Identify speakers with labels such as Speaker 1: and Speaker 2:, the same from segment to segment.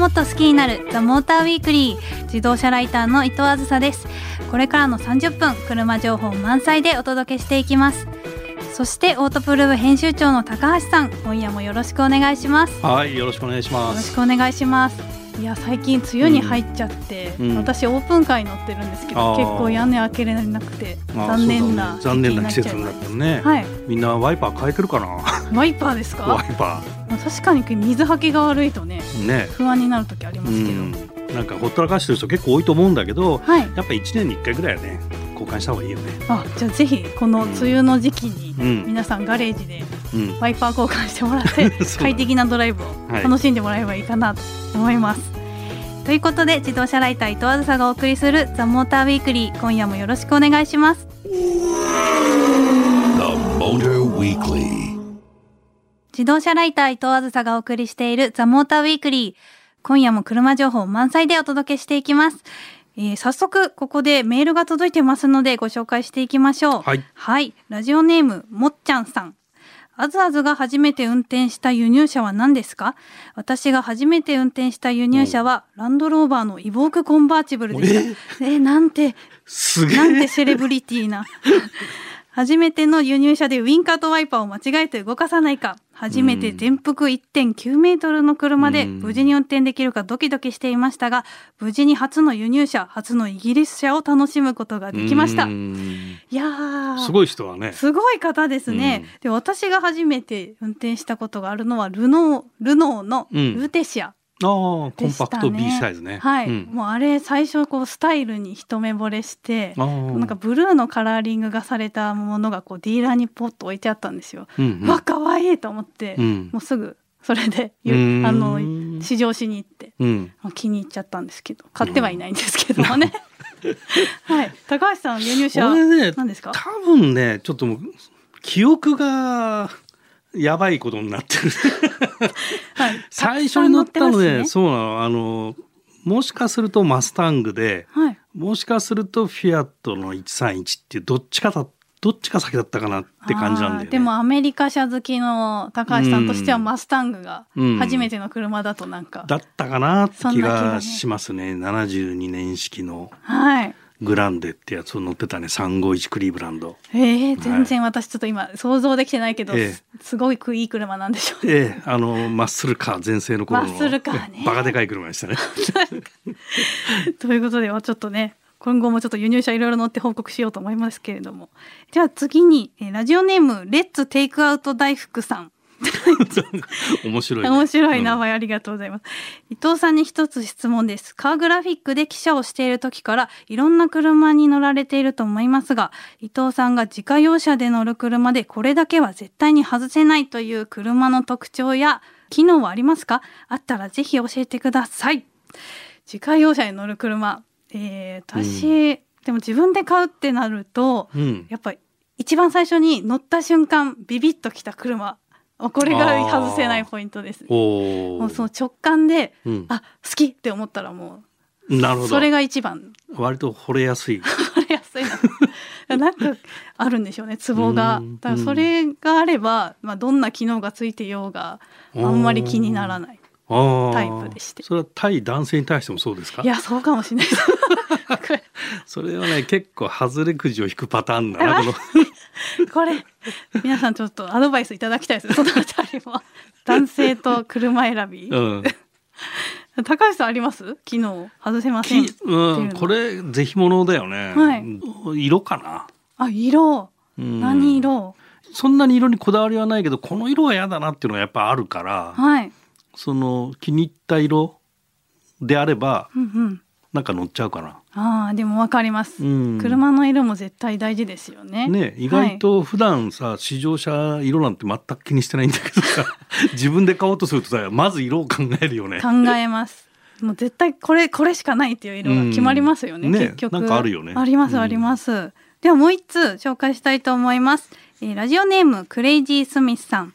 Speaker 1: もっと好きになるザモーターウィークリー自動車ライターの伊藤あずさです。これからの30分車情報満載でお届けしていきます。そしてオートプルーブ編集長の高橋さん今夜もよろしくお願いします。
Speaker 2: はいよろしくお願いしま
Speaker 1: よろし
Speaker 2: す
Speaker 1: くお願いしますいや最近梅雨に入っちゃって、
Speaker 2: うん。
Speaker 1: 私オープンカーに乗ってるんですけど、結構屋根開けれなくて
Speaker 2: あ
Speaker 1: 残念な
Speaker 2: ね。残念な季節にな
Speaker 1: っ
Speaker 2: ったね、
Speaker 1: はい
Speaker 2: みんなワイパー変えてるかな？
Speaker 1: ワイパーですか？
Speaker 2: ワイパ
Speaker 1: まあ確かに水はけが悪いとね
Speaker 2: ーね。
Speaker 1: 不安になる時ありますけど、
Speaker 2: うん。なんかほったらかしてる人結構多いと思うんだけど
Speaker 1: はい。
Speaker 2: やっぱ1年に1回ぐらいはね交換した方がいいよね
Speaker 1: あじゃあぜひこの梅雨の時期に
Speaker 2: うん
Speaker 1: 皆さんガレージで
Speaker 2: うん
Speaker 1: ワイパー交換してもらって 快適なドライブを
Speaker 2: はい
Speaker 1: 楽しんでもらえばいいかなと思います。ということで自動車ライター伊藤あずさがお送りする「ザ・モーターウィークリー今夜もよろしくお願いします。
Speaker 3: The Motor Weekly.
Speaker 1: 自動車ライター伊藤あずさがお送りしているザ・モーターウィークリー今夜も車情報満載でお届けしていきます。えー早速ここでメールが届いてますのでご紹介していきましょう。
Speaker 2: はい
Speaker 1: はい、ラジオネームもっちゃんさん。あずあずが初めて運転した輸入車は何ですか？私が初めて運転した輸入車はランドローバーのイボークコンバーチブルでした。えーなんて
Speaker 2: すげ
Speaker 1: なん
Speaker 2: え
Speaker 1: てセレブリティな。初めての輸入車でウィンカーとワイパーを間違えて動かさないか。初めて全幅1.9メートルの車で
Speaker 2: うん
Speaker 1: 無事に運転できるかドキドキしていましたが、無事に初の輸入車、初のイギリス車を楽しむことができました。い
Speaker 2: うん
Speaker 1: やー。
Speaker 2: すごい人はね
Speaker 1: すごい方ですね。で、私が初めて運転したことがあるのはルノー、ルノーの
Speaker 2: うん
Speaker 1: ルーテシア。
Speaker 2: ああコンパクト B サイズね。
Speaker 1: はい、
Speaker 2: うん。
Speaker 1: もうあれ最初こうスタイルに一目惚れして、なんかブルーのカラーリングがされたものがこうディーラーにポッと置いてあったんですよ。
Speaker 2: うんうん。
Speaker 1: わ可愛いと思って、
Speaker 2: うん。
Speaker 1: もうすぐそれであの試乗しに行って。
Speaker 2: うん。
Speaker 1: まあ気に入っちゃったんですけど買ってはいないんですけどもね。はい、高橋さん輸入車
Speaker 2: 俺ね
Speaker 1: 何ですか？
Speaker 2: 多分ねちょっともう記憶がやばいことになってる。
Speaker 1: はい、
Speaker 2: 最初に乗ったので、
Speaker 1: たくさん乗ってます
Speaker 2: そうなの。あのもしかするとマスタングで
Speaker 1: はい。
Speaker 2: もしかするとフィアットの131っていうどっちかだどっちか先だったかなって感じなんだよね。
Speaker 1: でもアメリカ車好きの高橋さんとしては
Speaker 2: うん。
Speaker 1: マスタングが
Speaker 2: うん。
Speaker 1: 初めての車だとなんか、
Speaker 2: だったかなって気
Speaker 1: が
Speaker 2: しますね。72年式の。
Speaker 1: はい。
Speaker 2: グランデってやつを乗ってたね351クリーブランド。
Speaker 1: えー、全然私ちょっと今想像できてないけど、
Speaker 2: ええ
Speaker 1: すすごいいい車なんでしょう。
Speaker 2: ええあのマッスルカー全盛の頃の
Speaker 1: マッスルカーね
Speaker 2: バカでかい車でしたね。
Speaker 1: ということではちょっとね今後もちょっと輸入車いろいろ乗って報告しようと思いますけれどもじゃあ次にえーラジオネームレッツテイクアウト大福さん
Speaker 2: 面白い、ね。
Speaker 1: 面白い名
Speaker 2: うん
Speaker 1: 前ありがとうございます、伊藤さんに一つ質問です。カーグラフィックで記者をしている時からいろんな車に乗られていると思いますが伊藤さんが自家用車で乗る車でこれだけは絶対に外せないという車の特徴や機能はありますか？あったらぜひ教えてください。自家用車に乗る車。えー、私、でも自分で買うってなると
Speaker 2: うん。
Speaker 1: やっぱり一番最初に乗った瞬間ビビッときた車これが外せないポイントです
Speaker 2: おお。
Speaker 1: もうその直感で、
Speaker 2: うん
Speaker 1: あ好きって思ったらも
Speaker 2: なるほど。
Speaker 1: うそれが一番
Speaker 2: 割と惚れやすい。
Speaker 1: わかりやすいななんかあるんでしょうねツボが
Speaker 2: うん
Speaker 1: だからそれがあれば、まあ、どんな機能がついてようがあんまり気にならない。タイプでして
Speaker 2: それは対男性に対してもそうですか？
Speaker 1: い。やそうかもしれない
Speaker 2: それはね結構外れくじを引くパターンだな この。
Speaker 1: これ皆さんちょっとアドバイスいただきたいです。そのあたりも。男性と車選び、
Speaker 2: うん。
Speaker 1: 高橋さんあります？昨日外せません。
Speaker 2: きうん、これぜひものだよね。
Speaker 1: はい。
Speaker 2: 色かな？
Speaker 1: あ色。
Speaker 2: うん。
Speaker 1: 何色、
Speaker 2: そんなに色にこだわりはないけどこの色は嫌だなっていうのがやっぱあるから、
Speaker 1: はい。
Speaker 2: その気に入った色であれば
Speaker 1: うんうん
Speaker 2: なんか乗っちゃうかな。
Speaker 1: ああでもわかります、
Speaker 2: うん。
Speaker 1: 車の色も絶対大事ですよね。
Speaker 2: ね意外と普段さ、試乗車色なんて全く気にしてないんだけどさ 自分で買おうとするとさまず色を考えるよね。
Speaker 1: 考えます。もう絶対これこれしかないっていう色が決まりますよね、
Speaker 2: うんね
Speaker 1: 結局。
Speaker 2: なんかあるよね。
Speaker 1: あります
Speaker 2: うん。
Speaker 1: あります、ではもう一つ紹介したいと思います、えーラジオネームクレイジースミスさん。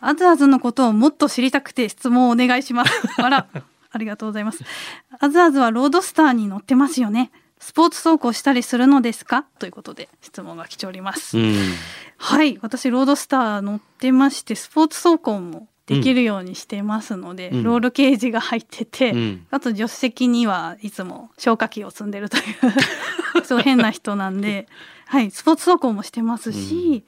Speaker 1: あずあずのことをもっと知りたくて質問をお願いします。あらありがとうございます。あずあずはロードスターに乗ってますよね。スポーツ走行したりするのですか？ということで質問が来ております、
Speaker 2: うん。
Speaker 1: はい。私ロードスター乗ってましてスポーツ走行もできるようにしてますので、
Speaker 2: うん
Speaker 1: ロールケージが入ってて、
Speaker 2: うん
Speaker 1: あと助手席にはいつも消火器を積んでるという そう変な人なんで、はい、スポーツ走行もしてますし、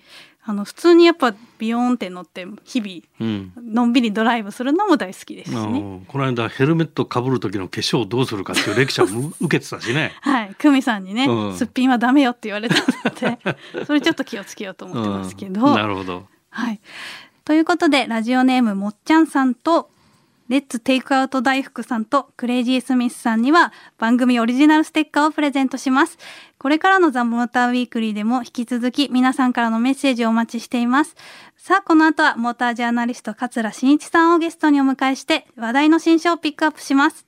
Speaker 1: あの普通にやっぱビヨーンって乗って日
Speaker 2: うん
Speaker 1: 々のんびりドライブするのも大好きですね。
Speaker 2: のこの間ヘルメットかぶる時の化粧をどうするかっていうレクチャーも受けてたしね。
Speaker 1: はい、久美さんにね、
Speaker 2: うん
Speaker 1: すっぴんはダメよって言われたので、それちょっと気をつけようと思ってますけど。
Speaker 2: うんなるほど。
Speaker 1: はい。ということで、ラジオネームもっちゃんさんと、レッツテイクアウト大福さんとクレイジースミスさんには番組オリジナルステッカーをプレゼントします。これからのザ・モーターウィークリーでも引き続き皆さんからのメッセージをお待ちしています。さあ、この後はモータージャーナリスト桂真一さんをゲストにお迎えして話題の新書をピックアップします。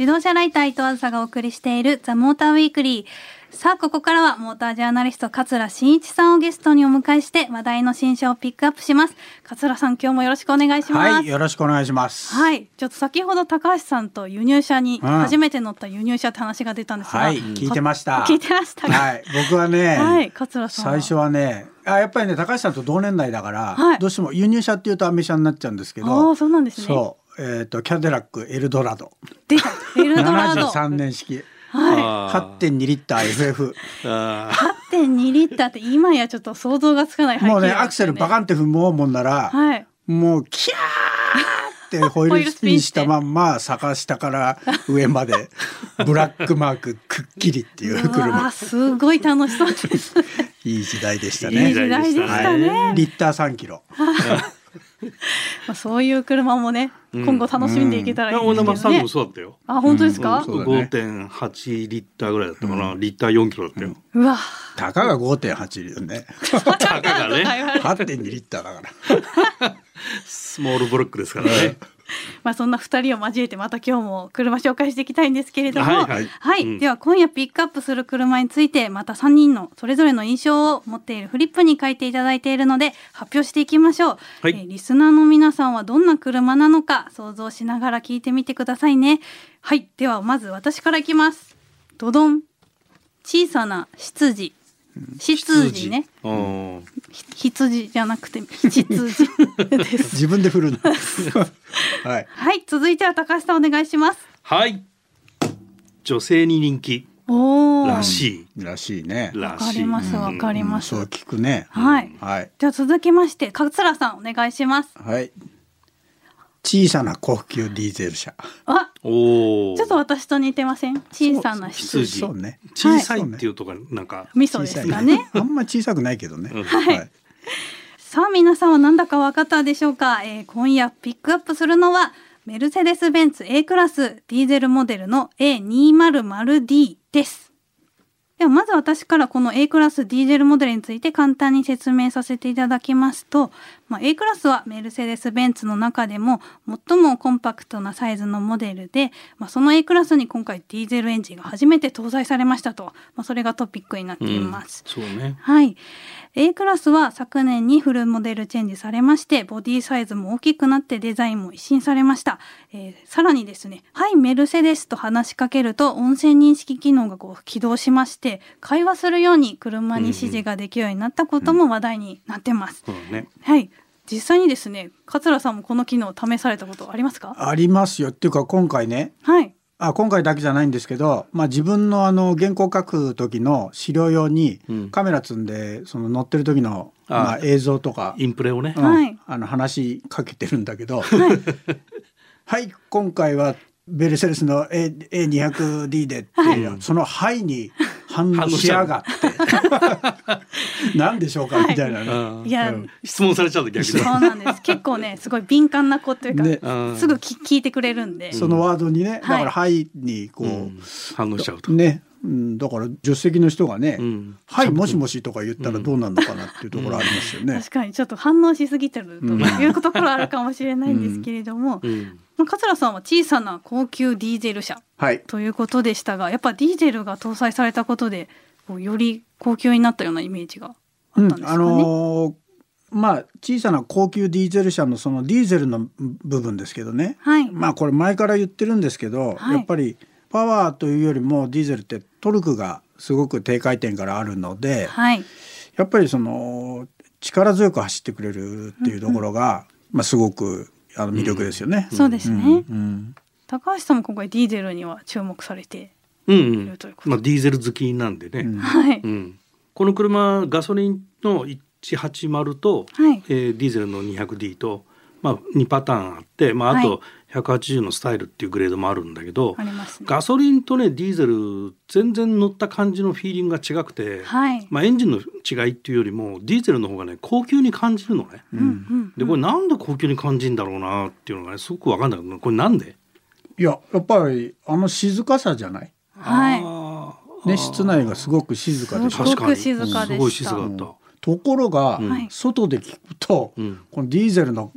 Speaker 1: 自動車ライター伊藤あずさがお送りしているザ・モーターウィークリー。さあ、ここからはモータージャーナリスト桂真一さんをゲストにお迎えして話題の新車をピックアップします。桂さん、今日もよろしくお願いします。
Speaker 4: はい、よろしくお願いします。
Speaker 1: はい、ちょっと先ほど高橋さんと輸入車に、
Speaker 4: うん
Speaker 1: 初めて乗った輸入車って話が出たんですが、
Speaker 4: はい聞いてました
Speaker 1: 聞いてましたか？
Speaker 4: はい、僕はね、
Speaker 1: はい桂さんは
Speaker 4: 最初はね、あやっぱりね高橋さんと同年代だから、
Speaker 1: はい
Speaker 4: どうしても輸入車っていうとアメ車になっちゃうんですけ
Speaker 1: あ
Speaker 4: ど、
Speaker 1: あ、そうなんですね。
Speaker 4: えっ、とキャデラックエルドラド、
Speaker 1: 出た、エルドラド。
Speaker 4: 73年式、
Speaker 1: は
Speaker 2: あ
Speaker 4: 8.2リッター FF、
Speaker 2: あ
Speaker 1: い。8.2リッターって今やちょっと想像がつかない背景
Speaker 4: もうね。アクセルバカンって踏もうもんなら、
Speaker 1: はい。
Speaker 4: もうキャーってホイールスピンしたまんま坂下から 上まで。ブラックマークくっきりっていう
Speaker 1: うわ
Speaker 4: 車。
Speaker 1: ーすごい楽しそうです。
Speaker 4: いい時代でした
Speaker 1: いい
Speaker 4: ね
Speaker 1: 時代でしたね。
Speaker 4: はい、リッター3キロ
Speaker 1: まあそういう車もね、
Speaker 2: うん
Speaker 1: 今後楽しんでいけたらいい
Speaker 2: あ。
Speaker 1: ですけどね
Speaker 2: オーナマスタードも。そうだったよ。
Speaker 1: あ、本当ですか？
Speaker 4: うん。そうだね
Speaker 2: 5.8リッターぐらいだったかな。リッター4キロだったよ。
Speaker 1: うわ。
Speaker 4: たかが5.8リッターね
Speaker 2: たかがね、
Speaker 4: 8.2リッターだから
Speaker 2: スモールブロックですからね。
Speaker 1: まあそんな二人を交えてまた今日も車紹介していきたいんですけれども、
Speaker 2: はいはい。うん。
Speaker 1: では今夜ピックアップする車についてまた三人のそれぞれの印象を持っているフリップに書いていただいているので発表していきましょう、
Speaker 2: はい。
Speaker 1: えーリスナーの皆さんはどんな車なのか想像しながら聞いてみてくださいね。はいではまず私からいきます。ドドン。小さな執事執事ね。
Speaker 2: うん
Speaker 1: ひ羊じゃなくて羊。で す
Speaker 4: 自分で振るの。はい。
Speaker 1: はい。続いては高橋さんお願いします。
Speaker 2: はい。女性に人気。
Speaker 1: おお
Speaker 2: らし
Speaker 4: らしいね。
Speaker 1: わか。りますわかります、
Speaker 4: そう聞くね。
Speaker 1: はい。
Speaker 4: はい。
Speaker 1: じゃあ続きまして桂さんお願いします。
Speaker 4: はい小さな高級ディーゼル車。
Speaker 1: あ
Speaker 2: おお。
Speaker 1: ちょっと私と似てません？小さな羊
Speaker 2: 羊。
Speaker 4: そうね。
Speaker 2: 小さいっていうとかなんか。
Speaker 1: 味噌ですかね。
Speaker 4: あんま小さくないけどね。
Speaker 2: うん。
Speaker 4: はい。
Speaker 1: さあ皆さんは何だか分かったでしょうか、えー今夜ピックアップするのはメルセデス・ベンツ A クラスディーゼルモデルの A200D ですではまず私からこの A クラスディーゼルモデルについて簡単に説明させていただきますと、まあ、A クラスはメルセデス・ベンツの中でも最もコンパクトなサイズのモデルで、まあ、その A クラスに今回ディーゼルエンジンが初めて搭載されましたと、まあ、それがトピックになっています。
Speaker 2: そうね。
Speaker 1: はい。A クラスは昨年にフルモデルチェンジされまして、ボディサイズも大きくなってデザインも一新されました。えーさらにですね、はい、メルセデスと話しかけると音声認識機能がこう起動しまして、会話するように車に指示ができるようになったことも話題になってます。
Speaker 2: そうだね。
Speaker 1: はい。実際にですね、桂さんもこの機能を試されたことありますか？
Speaker 4: ありますよっていうか今回ね
Speaker 1: はい。
Speaker 4: あ今回だけじゃないんですけど、まあ、自分のあの原稿書く時の資料用に
Speaker 2: うん
Speaker 4: カメラ積んでその乗ってる時の、
Speaker 2: あ
Speaker 4: まあ、映像とか、
Speaker 2: インプレをね。
Speaker 4: うん
Speaker 1: はい
Speaker 4: あの話しかけてるんだけど、
Speaker 1: はい。
Speaker 4: はい今回はベルセルスの A- A200D でっていう、その「はい」に反応しやがって。何でしょうか？みたいな
Speaker 1: いや、
Speaker 4: うん。
Speaker 2: 質問されちゃうと逆に。
Speaker 1: そうなんです。結構ね、すごい敏感な子というか、すぐき聞いてくれるんで。
Speaker 4: そのワードにね、だから「
Speaker 1: は
Speaker 4: はい」にこう、
Speaker 2: うん。反応しちゃうと。
Speaker 4: ね、うん、だから助手席の人がね「
Speaker 2: うん。
Speaker 4: はいもしもし」とか言ったらどうなるのかなっていうところありますよね。
Speaker 1: 確かにちょっと反応しすぎてると
Speaker 4: うん。
Speaker 1: いうところあるかもしれないんですけれども、
Speaker 2: うん。
Speaker 1: まあ桂さんは小さな高級ディーゼル車
Speaker 4: はい。
Speaker 1: ということでしたがやっぱディーゼルが搭載されたことでこうより高級になったようなイメージがあったんですかね？
Speaker 4: うん、あのーまあ小さな高級ディーゼル車のそのディーゼルの部分ですけどね、
Speaker 1: はい。
Speaker 4: まあこれ前から言ってるんですけど、
Speaker 1: はい。
Speaker 4: やっぱりパワーというよりもディーゼルってトルクがすごく低回転からあるので、
Speaker 1: はい。
Speaker 4: やっぱりその力強く走ってくれるっていうところが、まあすごくあの魅力ですよね。
Speaker 1: そうですね、
Speaker 4: うん
Speaker 1: 高橋さんも今回ディーゼルには注目されて
Speaker 2: うんう
Speaker 1: い
Speaker 2: ん
Speaker 1: るということ
Speaker 2: まあディーゼル好きなんでね、
Speaker 4: うん。
Speaker 1: はい、
Speaker 2: うん。この車ガソリンの180と、
Speaker 1: はい。
Speaker 2: えーディーゼルの 200D と、まあ、2パターンあって、まあ、あ
Speaker 1: はい。
Speaker 2: と180のスタイルっていうグレードもあるんだけど、
Speaker 1: ね。
Speaker 2: ガソリンとねディーゼル全然乗った感じのフィーリングが違くて、
Speaker 1: はい、
Speaker 2: まあ、エンジンの違いっていうよりもディーゼルの方がね高級に感じるのね。
Speaker 1: うん。うん。
Speaker 2: でこれなんで高級に感じるんだろうなっていうのがねすごく分かんないこれなんで？
Speaker 4: いややっぱりあの静かさじゃない？
Speaker 1: はい。
Speaker 2: あー。
Speaker 4: ね室内がすごく静かでしょ。
Speaker 1: すごく静かでした。
Speaker 2: すごい静かだった。
Speaker 4: ところが、
Speaker 2: うん。
Speaker 4: 外で聞くと、
Speaker 2: うん。
Speaker 4: このディーゼルの、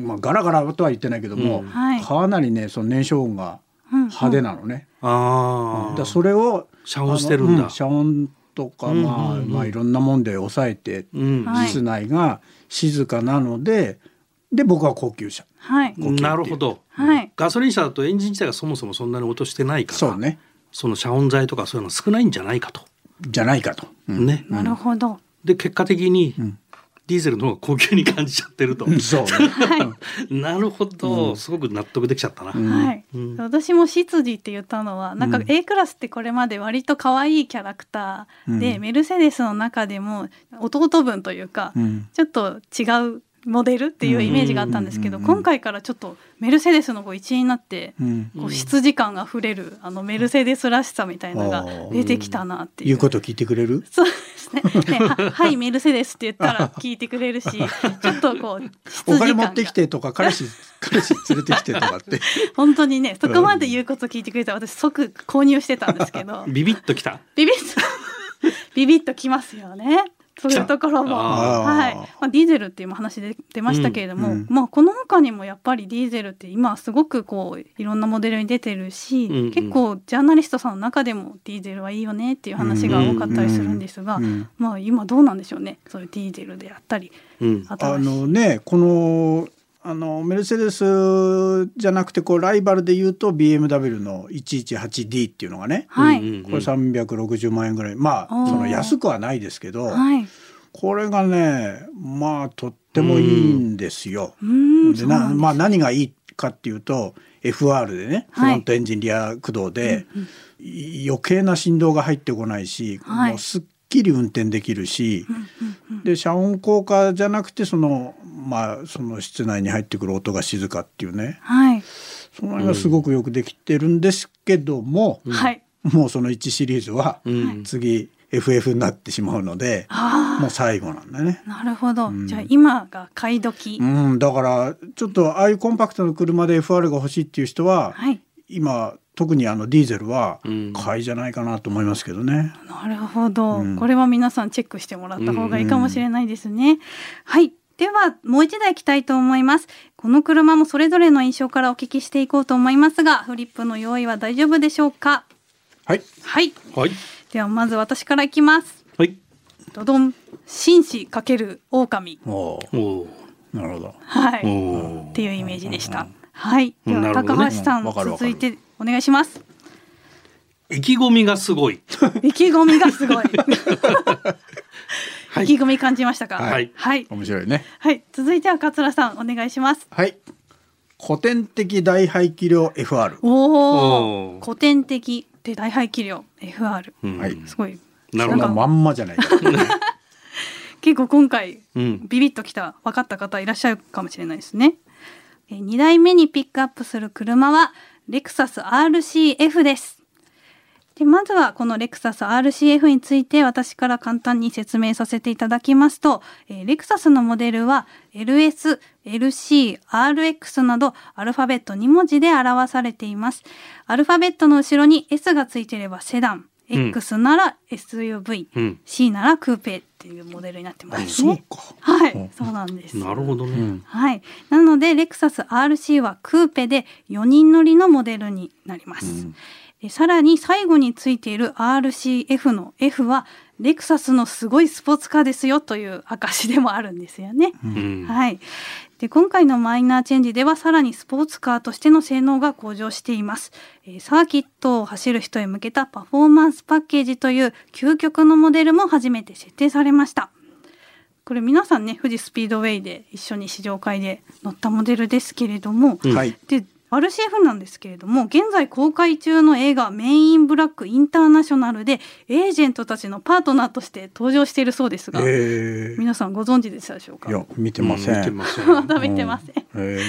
Speaker 4: まあ、ガラガラとは言ってないけども、かなりねその燃焼音が
Speaker 1: うん。
Speaker 4: 派手なのね。
Speaker 2: ああ
Speaker 4: だそれを
Speaker 2: 遮音してるんだ。
Speaker 4: 遮音とか、まあまあいろんなもんで抑えて、室内が静かなのでで僕は高級車。
Speaker 1: はい。
Speaker 2: なるほど、
Speaker 1: はい。
Speaker 2: ガソリン車だとエンジン自体がそもそもそんなに音してないから
Speaker 4: そうね。
Speaker 2: その遮音材とかそういうの少ないんじゃないかと、
Speaker 4: じゃないかと。うん。
Speaker 2: ね。
Speaker 1: なるほど
Speaker 2: で結果的に
Speaker 4: ん。
Speaker 2: ディーゼルの方が高級に感じちゃってると、
Speaker 4: そうね。
Speaker 2: なるほど、すごく納得できちゃったな、
Speaker 1: はい、
Speaker 2: うん。
Speaker 1: 私も執事って言ったのはなんか
Speaker 4: うん。
Speaker 1: A クラスってこれまで割と可愛いキャラクターで、
Speaker 4: うん。
Speaker 1: メルセデスの中でも弟分というか、
Speaker 4: うん。
Speaker 1: ちょっと違うモデルっていうイメージがあったんですけど、
Speaker 4: うんうんうんうん
Speaker 1: 今回からちょっとメルセデスのこう一員になって、
Speaker 4: うん
Speaker 1: こう羊感があふれるあのメルセデスらしさみたいなのが出てきたなっていう。
Speaker 4: 言うこと聞いてくれる？
Speaker 1: そうですね。ねは はいメルセデスって言ったら聞いてくれるし、ちょっとこう羊
Speaker 4: お金
Speaker 1: 感が
Speaker 4: 持ってきてとか彼氏 彼氏連れてきてとかって。
Speaker 1: 本当にねそこまで言うこと聞いてくれたら私即購入してたんですけど
Speaker 2: ビビッときた
Speaker 1: ビビッとビビッときますよね。そういうところも、はい、まあ、ディーゼルって今話で出ましたけれども、
Speaker 4: うん。うん
Speaker 1: まあこの他にもやっぱりディーゼルって今すごくこういろんなモデルに出てるし、
Speaker 2: うんうん。
Speaker 1: 結構ジャーナリストさんの中でもディーゼルはいいよねっていう話が多かったりするんですが、
Speaker 4: うんうん。
Speaker 1: まあ今どうなんでしょうね。そういうディーゼルであったり
Speaker 2: うん。
Speaker 4: あ
Speaker 1: 新しい。
Speaker 4: のねこのあのメルセデスじゃなくてこうライバルで言うと BMW の 118D っていうのがね、
Speaker 1: はい、
Speaker 4: これ360万円ぐらい。まあその安くはないですけど、
Speaker 1: はい、
Speaker 4: これがねまあとってもいいんですよ。
Speaker 1: うーん。
Speaker 4: で
Speaker 1: な
Speaker 4: まあ何がいいかっていうと FR でねフ
Speaker 1: はい。
Speaker 4: ロントエンジンリア駆動で、い余計な振動が入ってこないし、
Speaker 1: はい。
Speaker 4: もうすっきり運転できるし、
Speaker 1: うんうんうん。
Speaker 4: で遮音効果じゃなくてそのまあその室内に入ってくる音が静かっていうね。
Speaker 1: はい、
Speaker 4: その辺がすごくよくできてるんですけども、
Speaker 1: はい、
Speaker 4: もうその1シリーズは
Speaker 2: うん。
Speaker 4: 次 FF になってしまうので、
Speaker 1: あ
Speaker 4: もう最後なんだよね。
Speaker 1: あなるほど、
Speaker 4: ん。
Speaker 1: じゃあ今が買い時、
Speaker 4: うん、だからちょっとああいうコンパクトな車で FR が欲しいっていう人は、
Speaker 1: はい
Speaker 4: 今特にあのディーゼルは
Speaker 2: うん
Speaker 4: 買いじゃないかなと思いますけどね。
Speaker 1: なるほど、
Speaker 4: うん
Speaker 1: これは皆さんチェックしてもらった方がいいかもしれないですね。はい。ではもう一台いきたいと思います。この車もそれぞれの印象からお聞きしていこうと思いますが、フリップの用意は大丈夫でしょうか？
Speaker 4: はい。
Speaker 1: はい。
Speaker 2: はい
Speaker 1: ではまず私からいきます。
Speaker 2: はい
Speaker 1: ドドン。紳士かける狼。
Speaker 4: お
Speaker 2: おお
Speaker 4: なるほど。
Speaker 1: はい。
Speaker 2: お
Speaker 1: っていうイメージでした。はい。では
Speaker 2: なるほどね
Speaker 1: 高橋さん、
Speaker 4: うんわかるわかる
Speaker 1: 続いてお願いします。
Speaker 2: 意気込みがすごい
Speaker 1: 意気込みがすごい。
Speaker 2: はい
Speaker 1: 意気込み感じましたか？
Speaker 2: はい
Speaker 1: はい。
Speaker 4: 面白いね。
Speaker 1: はい、続いては桂さんお願いします。
Speaker 4: はい。古典的大排気量 FR。
Speaker 1: お
Speaker 2: おー
Speaker 1: お、古典的で大排気量 FR、
Speaker 2: うん
Speaker 4: はい
Speaker 1: すごい。
Speaker 2: なるほど
Speaker 4: まんまじゃないか。
Speaker 1: 結構今回
Speaker 2: うん
Speaker 1: ビビッときた分かった方いらっしゃるかもしれないですね。2台目にピックアップする車はレクサス RCF です。でまずはこのレクサス RCF について私から簡単に説明させていただきますと、えーレクサスのモデルは LS、LC、RX などアルファベット2文字で表されています。アルファベットの後ろに S がついていればセダン、
Speaker 2: うん
Speaker 1: X なら SUV、
Speaker 2: うん
Speaker 1: C ならクーペっていうモデルになってますね。
Speaker 4: そうか。
Speaker 1: はい、そうなんです。
Speaker 2: なるほどね、
Speaker 4: うん。
Speaker 1: はい。なので、レクサス RC はクーペで4人乗りのモデルになります。でさらに最後についている RCF の F は、レクサスのすごいスポーツカーですよという証でもあるんですよね。
Speaker 2: うん
Speaker 1: はい。で今回のマイナーチェンジではさらにスポーツカーとしての性能が向上しています、えーサーキットを走る人へ向けたパフォーマンスパッケージという究極のモデルも初めて設定されました。これ皆さんね富士スピードウェイで一緒に試乗会で乗ったモデルですけれども、
Speaker 2: うん。
Speaker 4: はい。
Speaker 1: で RCF なんですけれども現在公開中の映画「メイン・ブラック・インターナショナル」でエージェントたちのパートナーとして登場しているそうですが、
Speaker 4: えー、
Speaker 1: 皆さんご存知でしたでしょうか？
Speaker 4: いや見てません。
Speaker 2: うん見てません。
Speaker 1: まだ見てません、
Speaker 4: え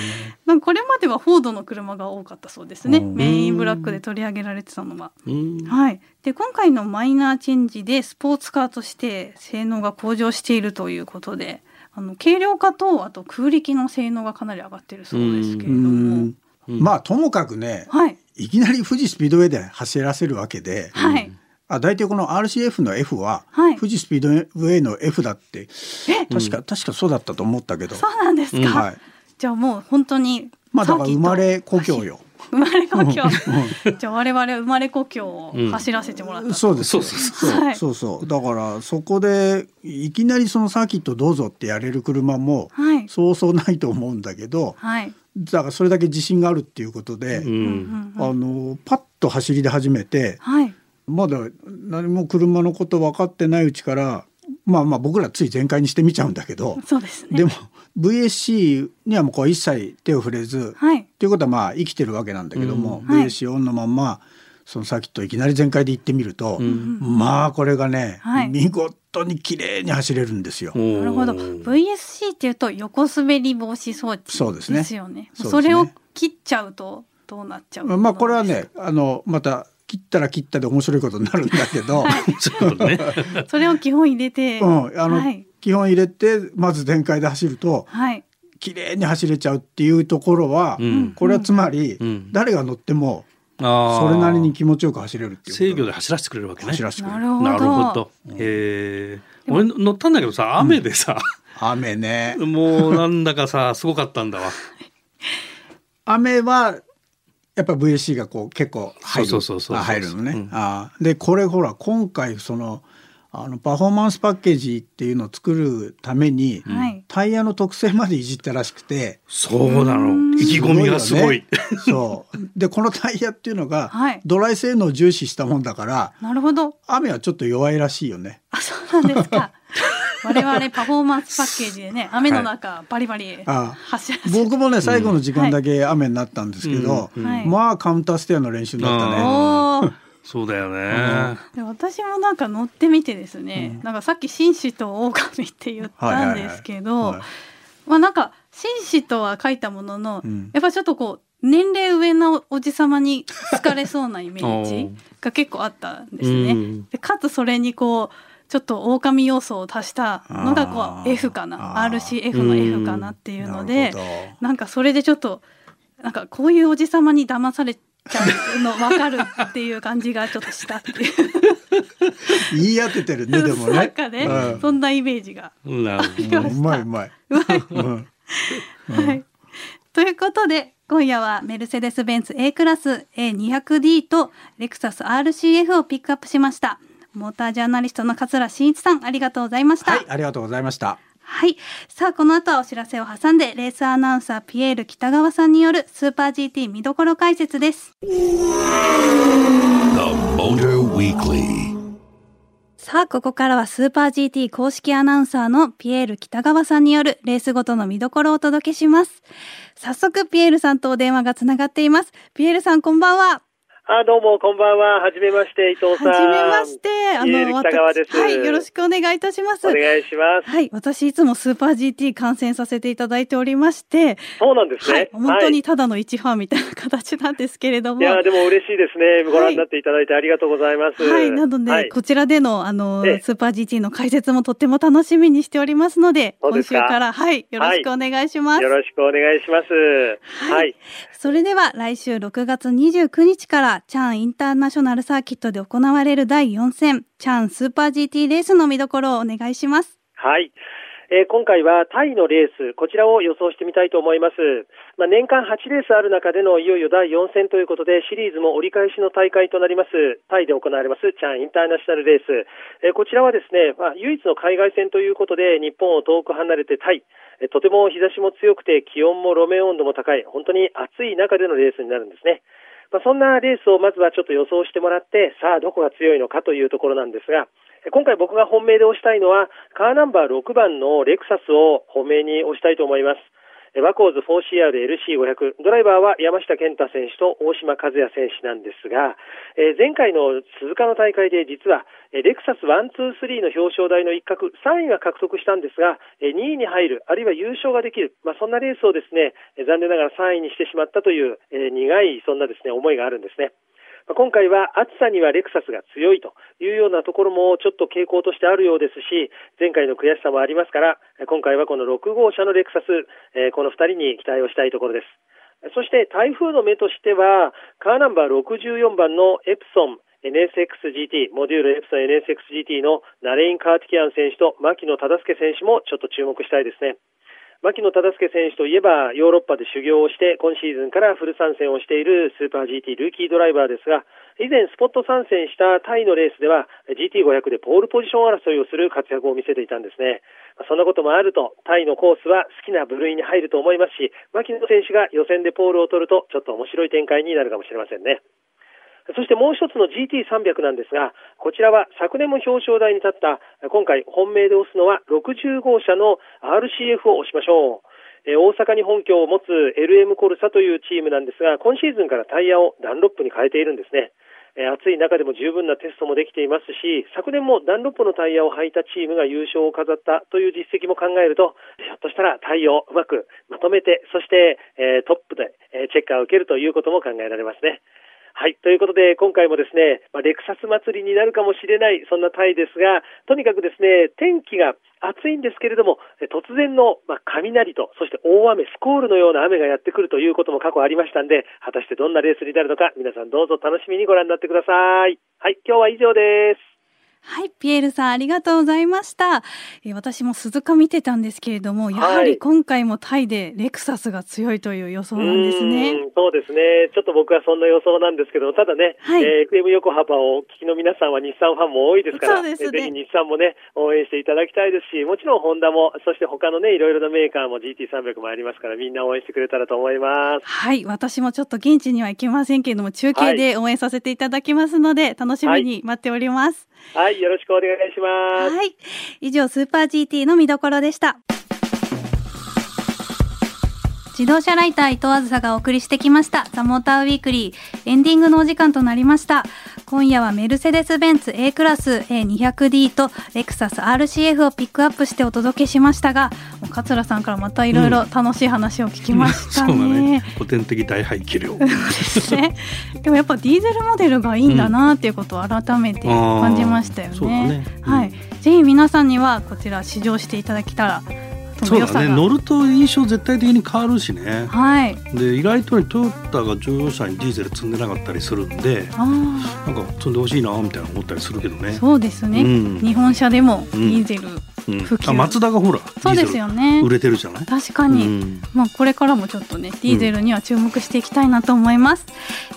Speaker 1: なんかこれまではフォードの車が多かったそうですね、
Speaker 4: うん。
Speaker 1: メイン・ブラックで取り上げられてたのは。
Speaker 2: うん。
Speaker 1: はい、で今回のマイナーチェンジでスポーツカーとして性能が向上しているということであの軽量化とあと空力の性能がかなり上がっているそうですけれども
Speaker 4: ん。まあともかくね、
Speaker 1: はい。
Speaker 4: いきなり富士スピードウェイで走らせるわけで、
Speaker 1: はい、
Speaker 4: あ大体この RCF の F は、
Speaker 1: はい。
Speaker 4: 富士スピードウェイの F だって確か、確かそうだったと思ったけど、
Speaker 1: そうなんですか、
Speaker 2: うん
Speaker 4: はい。
Speaker 1: じゃあもう本当に
Speaker 4: まあだから生まれ故
Speaker 1: 郷
Speaker 4: 郷よ。
Speaker 1: 生まれ故郷。じゃあ我々生まれ故郷を走らせてもらった、
Speaker 4: そうです。
Speaker 2: そうそう
Speaker 4: そう。
Speaker 1: はい。
Speaker 4: そうそうだからそこでいきなりそのサーキットどうぞってやれる車も
Speaker 1: はい。
Speaker 4: そうそうないと思うんだけど
Speaker 1: はい、
Speaker 4: だからそれだけ自信があるっていうことで、
Speaker 2: う
Speaker 1: うんんうん。
Speaker 4: あのパッと走りで始めて
Speaker 1: はい。
Speaker 4: まだ何も車のこと分かってないうちからまあまあ僕らつい全開にしてみちゃうんだけど、
Speaker 1: そうですね。
Speaker 4: でも VSC にはもうこう一切手を触れず、
Speaker 1: はい
Speaker 4: っていうことはまあ生きてるわけなんだけども、
Speaker 1: うん。はい。
Speaker 4: VSC オンのまんまそのサーキットいきなり全開で行ってみると、
Speaker 2: ん。
Speaker 4: まあこれがね、
Speaker 1: はい。
Speaker 4: 見事に綺麗に走れるんですよ。
Speaker 1: なるほど。VSC っていうと横滑り防止装置
Speaker 4: そうですね。そね
Speaker 1: それを切っちゃうとどうなっちゃうの
Speaker 4: まあこれはねあのまた切ったら切ったで面白いことになるんだけど。
Speaker 2: そ
Speaker 1: れを基本入れて、
Speaker 4: うん、あの、
Speaker 1: はい。
Speaker 4: 基本入れてまず全開で走ると
Speaker 1: はい
Speaker 4: 綺麗に走れちゃうっていうところは、
Speaker 2: うん。
Speaker 4: これはつまり、
Speaker 2: うん。
Speaker 4: 誰が乗ってもそれなりに気持ちよく走れるっていう
Speaker 2: 制御で走らせてくれるわけね。
Speaker 4: 走らせてくれる。
Speaker 1: なるほど。
Speaker 2: なるほど。へえ。俺乗ったんだけどさ雨でさ、
Speaker 4: 雨ね。
Speaker 2: もうなんだかさすごかったんだわ。
Speaker 4: 雨はやっぱ VSC がこう結構入る。
Speaker 2: そうそうそうそう。
Speaker 4: あ入るのね。
Speaker 2: うん。
Speaker 4: あー。でこれほら今回そのあのパフォーマンスパッケージっていうのを作るために、
Speaker 1: はい。
Speaker 4: タイヤの特性までいじったらしくて。
Speaker 2: そうなの。意気込みがすごい。
Speaker 4: よね。そう。でこのタイヤっていうのが、
Speaker 1: はい。
Speaker 4: ドライ性能を重視したもんだから
Speaker 1: なるほど。
Speaker 4: 雨はちょっと弱いらしいよね。
Speaker 1: あそうなんですか。我々パフォーマンスパッケージでね雨の中バリバリ
Speaker 4: あ
Speaker 1: 走らせて、
Speaker 4: 僕もね最後の時間だけ雨になったんですけど、
Speaker 2: うん。
Speaker 1: はい。
Speaker 4: まあカウンターステアの練習だったね。
Speaker 2: そうだよね。
Speaker 1: で私もなんか乗ってみてですね、なんかさっき紳士と狼って言ったんですけど、
Speaker 4: はい
Speaker 1: まあなんか紳士とは書いたものの、
Speaker 4: うん。
Speaker 1: やっぱちょっとこう年齢上のおじさまに好かれそうなイメージが結構あったんですね。
Speaker 2: うん。
Speaker 1: でかつそれにこうちょっと狼要素を足したのがこう F かな。RCF の F かなっていうので
Speaker 4: な
Speaker 1: んかそれでちょっとなんかこういうおじさまに騙されちゃうの分かるっていう感じがちょっとしたっていう
Speaker 4: 言い当ててるね でもね。
Speaker 1: なんかね、
Speaker 4: うん
Speaker 1: そんなイメージが。
Speaker 2: なるほ
Speaker 1: りました
Speaker 4: うまいうまい。
Speaker 1: うまい
Speaker 4: うん
Speaker 1: はい。ということで今夜はメルセデス・ベンツ A クラス A200D とレクサス RCF をピックアップしました。モータージャーナリストの桂真一さんありがとうございました。
Speaker 4: はい、ありがとうございました。
Speaker 1: はい。さあ、この後はお知らせを挟んで、レースアナウンサーピエール北川さんによるスーパー GT 見どころ解説です。
Speaker 3: The Motor Weekly.
Speaker 1: さあ、ここからはスーパー GT 公式アナウンサーのピエール北川さんによるレースごとの見どころをお届けします。早速、ピエールさんとお電話がつながっています。ピエールさん、こんばんは。
Speaker 5: あ、どうも、こんばんは。はじめまして、伊藤さん。
Speaker 1: はじめまして。あ
Speaker 5: ピエール北川です。
Speaker 1: はい、よろしくお願いいたします。
Speaker 5: お願いします。
Speaker 1: はい、私いつもスーパー GT 観戦させていただいておりまして、
Speaker 5: そうなんですね。
Speaker 1: はい、本当にただの一ファンみたいな形なんですけれども。
Speaker 5: いや、でも嬉しいですね。ご覧になっていただいてありがとうございます。
Speaker 1: はい、なので、
Speaker 5: はい
Speaker 1: こちらでの、あの、
Speaker 5: ええ
Speaker 1: スーパー GT の解説もとっても楽しみにしておりますので、
Speaker 5: ですか
Speaker 1: 週から、はい、よろしくお願いします。
Speaker 5: よろしくお願いします。
Speaker 1: は
Speaker 5: はいい。
Speaker 1: それでは来週6月29日からチャンインターナショナルサーキットで行われる第4戦チャンスーパー GT レースの見どころをお願いします。
Speaker 5: はい。えー今回はタイのレース、こちらを予想してみたいと思います。まあ、年間8レースある中でのいよいよ第4戦ということで、シリーズも折り返しの大会となります、タイで行われますチャンインターナショナルレース。えーこちらはですね、まあ、唯一の海外戦ということで、日本を遠く離れてタイ、えーとても日差しも強くて気温も路面温度も高い、本当に暑い中でのレースになるんですね。まあ、そんなレースをまずはちょっと予想してもらって、さあどこが強いのかというところなんですが、今回僕が本命で押したいのは、カーナンバー6番のレクサスを本命に押したいと思います。ワコーズ 4CRLC500、ドライバーは山下健太選手と大島和也選手なんですが、えー前回の鈴鹿の大会で実は、レクサス1、2、3の表彰台の一角、3位は獲得したんですが、2位に入る、あるいは優勝ができる、まあ、そんなレースをですね、残念ながら3位にしてしまったという、えー苦いそんなですね、思いがあるんですね。今回は暑さにはレクサスが強いというようなところもちょっと傾向としてあるようですし、前回の悔しさもありますから、今回はこの6号車のレクサス、この2人に期待をしたいところです。そして台風の目としては、カーナンバー64番のエプソン NSXGT、モデュールエプソン NSXGT のナレイン・カーティキアン選手と牧野忠介選手もちょっと注目したいですね。牧野忠介選手といえばヨーロッパで修行をして今シーズンからフル参戦をしているスーパー GT ルーキードライバーですが以前スポット参戦したタイのレースでは GT500 でポールポジション争いをする活躍を見せていたんですね。そんなこともあるとタイのコースは好きな部類に入ると思いますし牧野選手が予選でポールを取るとちょっと面白い展開になるかもしれませんね。そしてもう一つの GT300 なんですが、こちらは昨年も表彰台に立った、今回本命で押すのは60号車の RCF を押しましょう。大阪に本拠を持つ LM コルサというチームなんですが、今シーズンからタイヤをダンロップに変えているんですね。暑い中でも十分なテストもできていますし、昨年もダンロップのタイヤを履いたチームが優勝を飾ったという実績も考えると、ひょっとしたらタイヤをうまくまとめて、そして、トップで、チェッカーを受けるということも考えられますね。はい。ということで、今回もですね、まあ、レクサス祭りになるかもしれない、そんなタイですが、とにかくですね、天気が暑いんですけれども、突然の、まあ、雷と、そして大雨、スコールのような雨がやってくるということも過去ありましたんで、果たしてどんなレースになるのか、皆さんどうぞ楽しみにご覧になってください。はい。今日は以上です。
Speaker 1: はい、ピエールさんありがとうございました。えー私も鈴鹿見てたんですけれども、やはり今回もタイでレクサスが強いという予想なんですね。
Speaker 5: うそうですね。ちょっと僕はそんな予想なんですけど、ただね、
Speaker 1: はい
Speaker 5: えー FM 横浜をお聞きの皆さんは日産ファンも多いですから、
Speaker 1: そうですね
Speaker 5: えーぜひ日産もね、応援していただきたいですし、もちろんホンダも、そして他のね、いろいろなメーカーも GT300 もありますから、みんな応援してくれたらと思います。
Speaker 1: はい、私もちょっと現地には行けませんけれども、中継で応援させていただきますので、楽しみに待っております。
Speaker 5: はい、よろしくお願いします。
Speaker 1: はい、以上スーパー GT の見どころでした。自動車ライター伊藤あずさがお送りしてきましたザモーターウィークリーエンディングのお時間となりました今夜はメルセデス・ベンツ A クラス A200D とレクサス RCF をピックアップしてお届けしましたが桂さんからまたいろいろ楽しい話を聞きました
Speaker 2: そうだ
Speaker 1: ね
Speaker 2: ね。古典的大排気量。
Speaker 1: ですね。でもやっぱディーゼルモデルがいいんだなっていうことを改めて感じましたよね。
Speaker 2: そうだねうん
Speaker 1: はい。ぜひ皆さんにはこちら試乗していただけたらそ
Speaker 2: そう
Speaker 1: 良さが。
Speaker 2: 乗ると印象絶対的に変わるしね。
Speaker 1: はい。
Speaker 2: で意外とねトヨタが乗用車にディーゼル積んでなかったりするんで、
Speaker 1: あ
Speaker 2: なんか積んでほしいなみたいな思ったりするけどね
Speaker 1: あ、。そうですね。
Speaker 2: うん
Speaker 1: 日本車でもデ
Speaker 2: うん
Speaker 1: ィーゼル、
Speaker 2: うん
Speaker 1: 普及
Speaker 2: あ松田がほら
Speaker 1: そうですよね
Speaker 2: 売れてるじゃない？
Speaker 1: 確かに。
Speaker 2: うん
Speaker 1: まあこれからもちょっとねディーゼルには注目していきたいなと思います。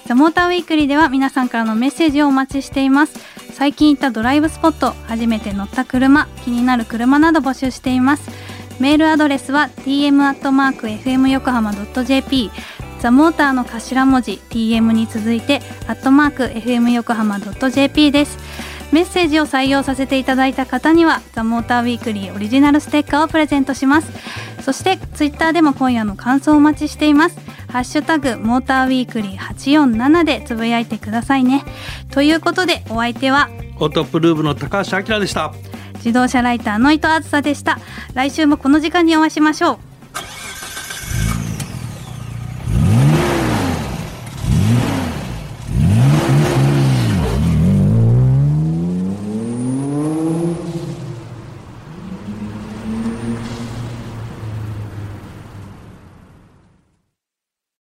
Speaker 1: ザモーターウィークリーでは皆さんからのメッセージをお待ちしています。最近行ったドライブスポット、初めて乗った車、気になる車など募集しています。メールアドレスは tm アットマーク fm 横浜 jp ザモーターの頭文字 tm に続いてアットマーク fm 横浜 jp です。メッセージを採用させていただいた方にはザ・モーターウィークリーオリジナルステッカーをプレゼントしますそしてツイッターでも今夜の感想をお待ちしていますハッシュタグモーターウィークリー847でつぶやいてくださいねということでお相手は
Speaker 2: オートプルーブの高橋明でした。
Speaker 1: 自動車ライターの伊藤あずさでした。来週もこの時間にお会いしましょう。